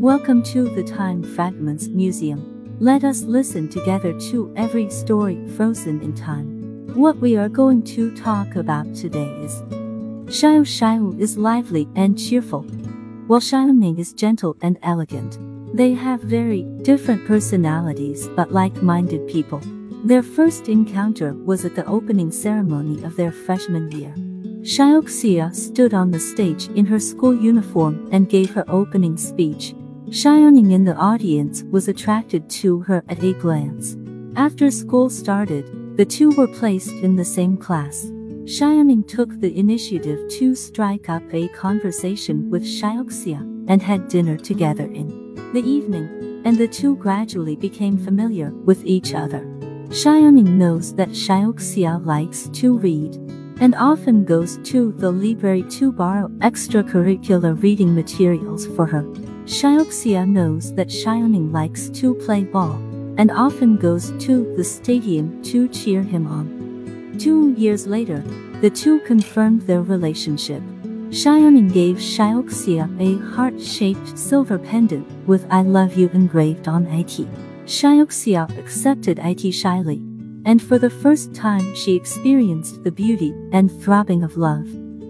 Welcome to the Time Fragments Museum. Let us listen together to every story frozen in time. What we are going to talk about today is Xiao Xiao is lively and cheerful, while Xiaoning is gentle and elegant. They have very different personalities but like-minded people. Their first encounter was at the opening ceremony of their freshman year. Xiaoxia stood on the stage in her school uniform and gave her opening speech. Xiaoning in the audience was attracted to her at a glance. After school started, the two were placed in the same class. Xiaoning took the initiative to strike up a conversation with Xiaoxia and had dinner together in the evening, and the two gradually became familiar with each other. Xiaoning knows that Xiaoxia likes to read and often goes to the library to borrow extracurricular reading materials for her. Xiaoxia knows that Xiaoning likes to play ball and often goes to the stadium to cheer him on. Two years later, the two confirmed their relationship. Xiaoning gave Xiaoxia a heart-shaped silver pendant with I love you engraved on it. Xiaoxia accepted it shyly and for the first time she experienced the beauty and throbbing of love.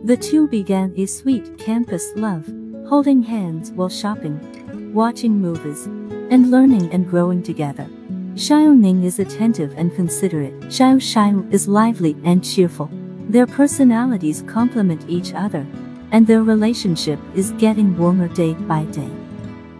The two began a sweet campus love, holding hands while shopping, watching movies, and learning and growing together. Xiao Ning is attentive and considerate. Xiao Xiao is lively and cheerful. Their personalities complement each other, and their relationship is getting warmer day by day.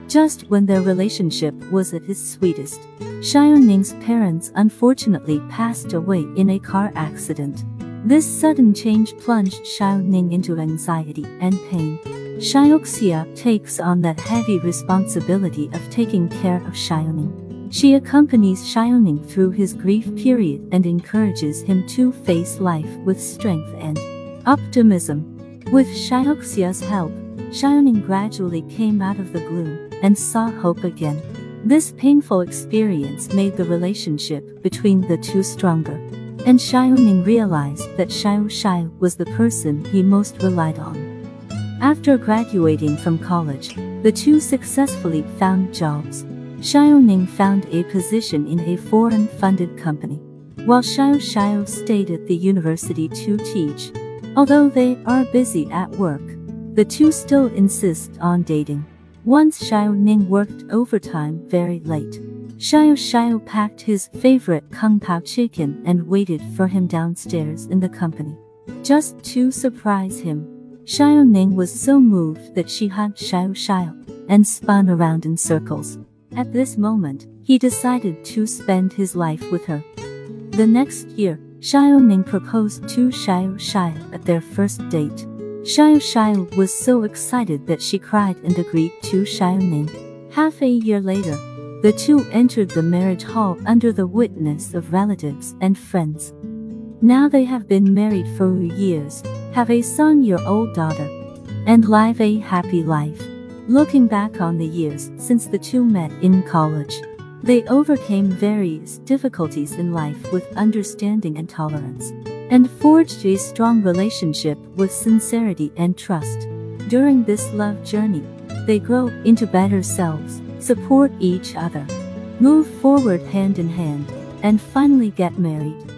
Just when their relationship was at its sweetest, Xiaoning's parents unfortunately passed away in a car accident. This sudden change plunged Xiaoning into anxiety and pain. Xiaoxia takes on that heavy responsibility of taking care of Xiaoning. She accompanies Xiaoning through his grief period and encourages him to face life with strength and optimism. With Xiaoxia's help, Xiaoning gradually came out of the gloom and saw hope again. This painful experience made the relationship between the two stronger. And Xiaoning realized that Xiao Xiao was the person he most relied on. After graduating from college, the two successfully found jobs. Xiaoning found a position in a foreign-funded company, while Xiao Xiao stayed at the university to teach. Although they are busy at work, the two still insist on dating. Once Xiao Ning worked overtime very late. Xiao Xiao packed his favorite Kung Pao chicken and waited for him downstairs in the company. Just to surprise him, Xiao Ning was so moved that she hugged Xiao Xiao and spun around in circles. At this moment, he decided to spend his life with her. The next year, Xiao Ning proposed to Xiao Xiao at their first date. Xiao Xiao was so excited that she cried and agreed to Xiao Ning. Half a year later, the two entered the marriage hall under the witness of relatives and friends. Now they have been married for years, have a son-year-old daughter, and live a happy life. Looking back on the years since the two met in college, they overcame various difficulties in life with understanding and tolerance and forged a strong relationship with sincerity and trust. During this love journey, they grow into better selves, support each other, move forward hand in hand, and finally get married.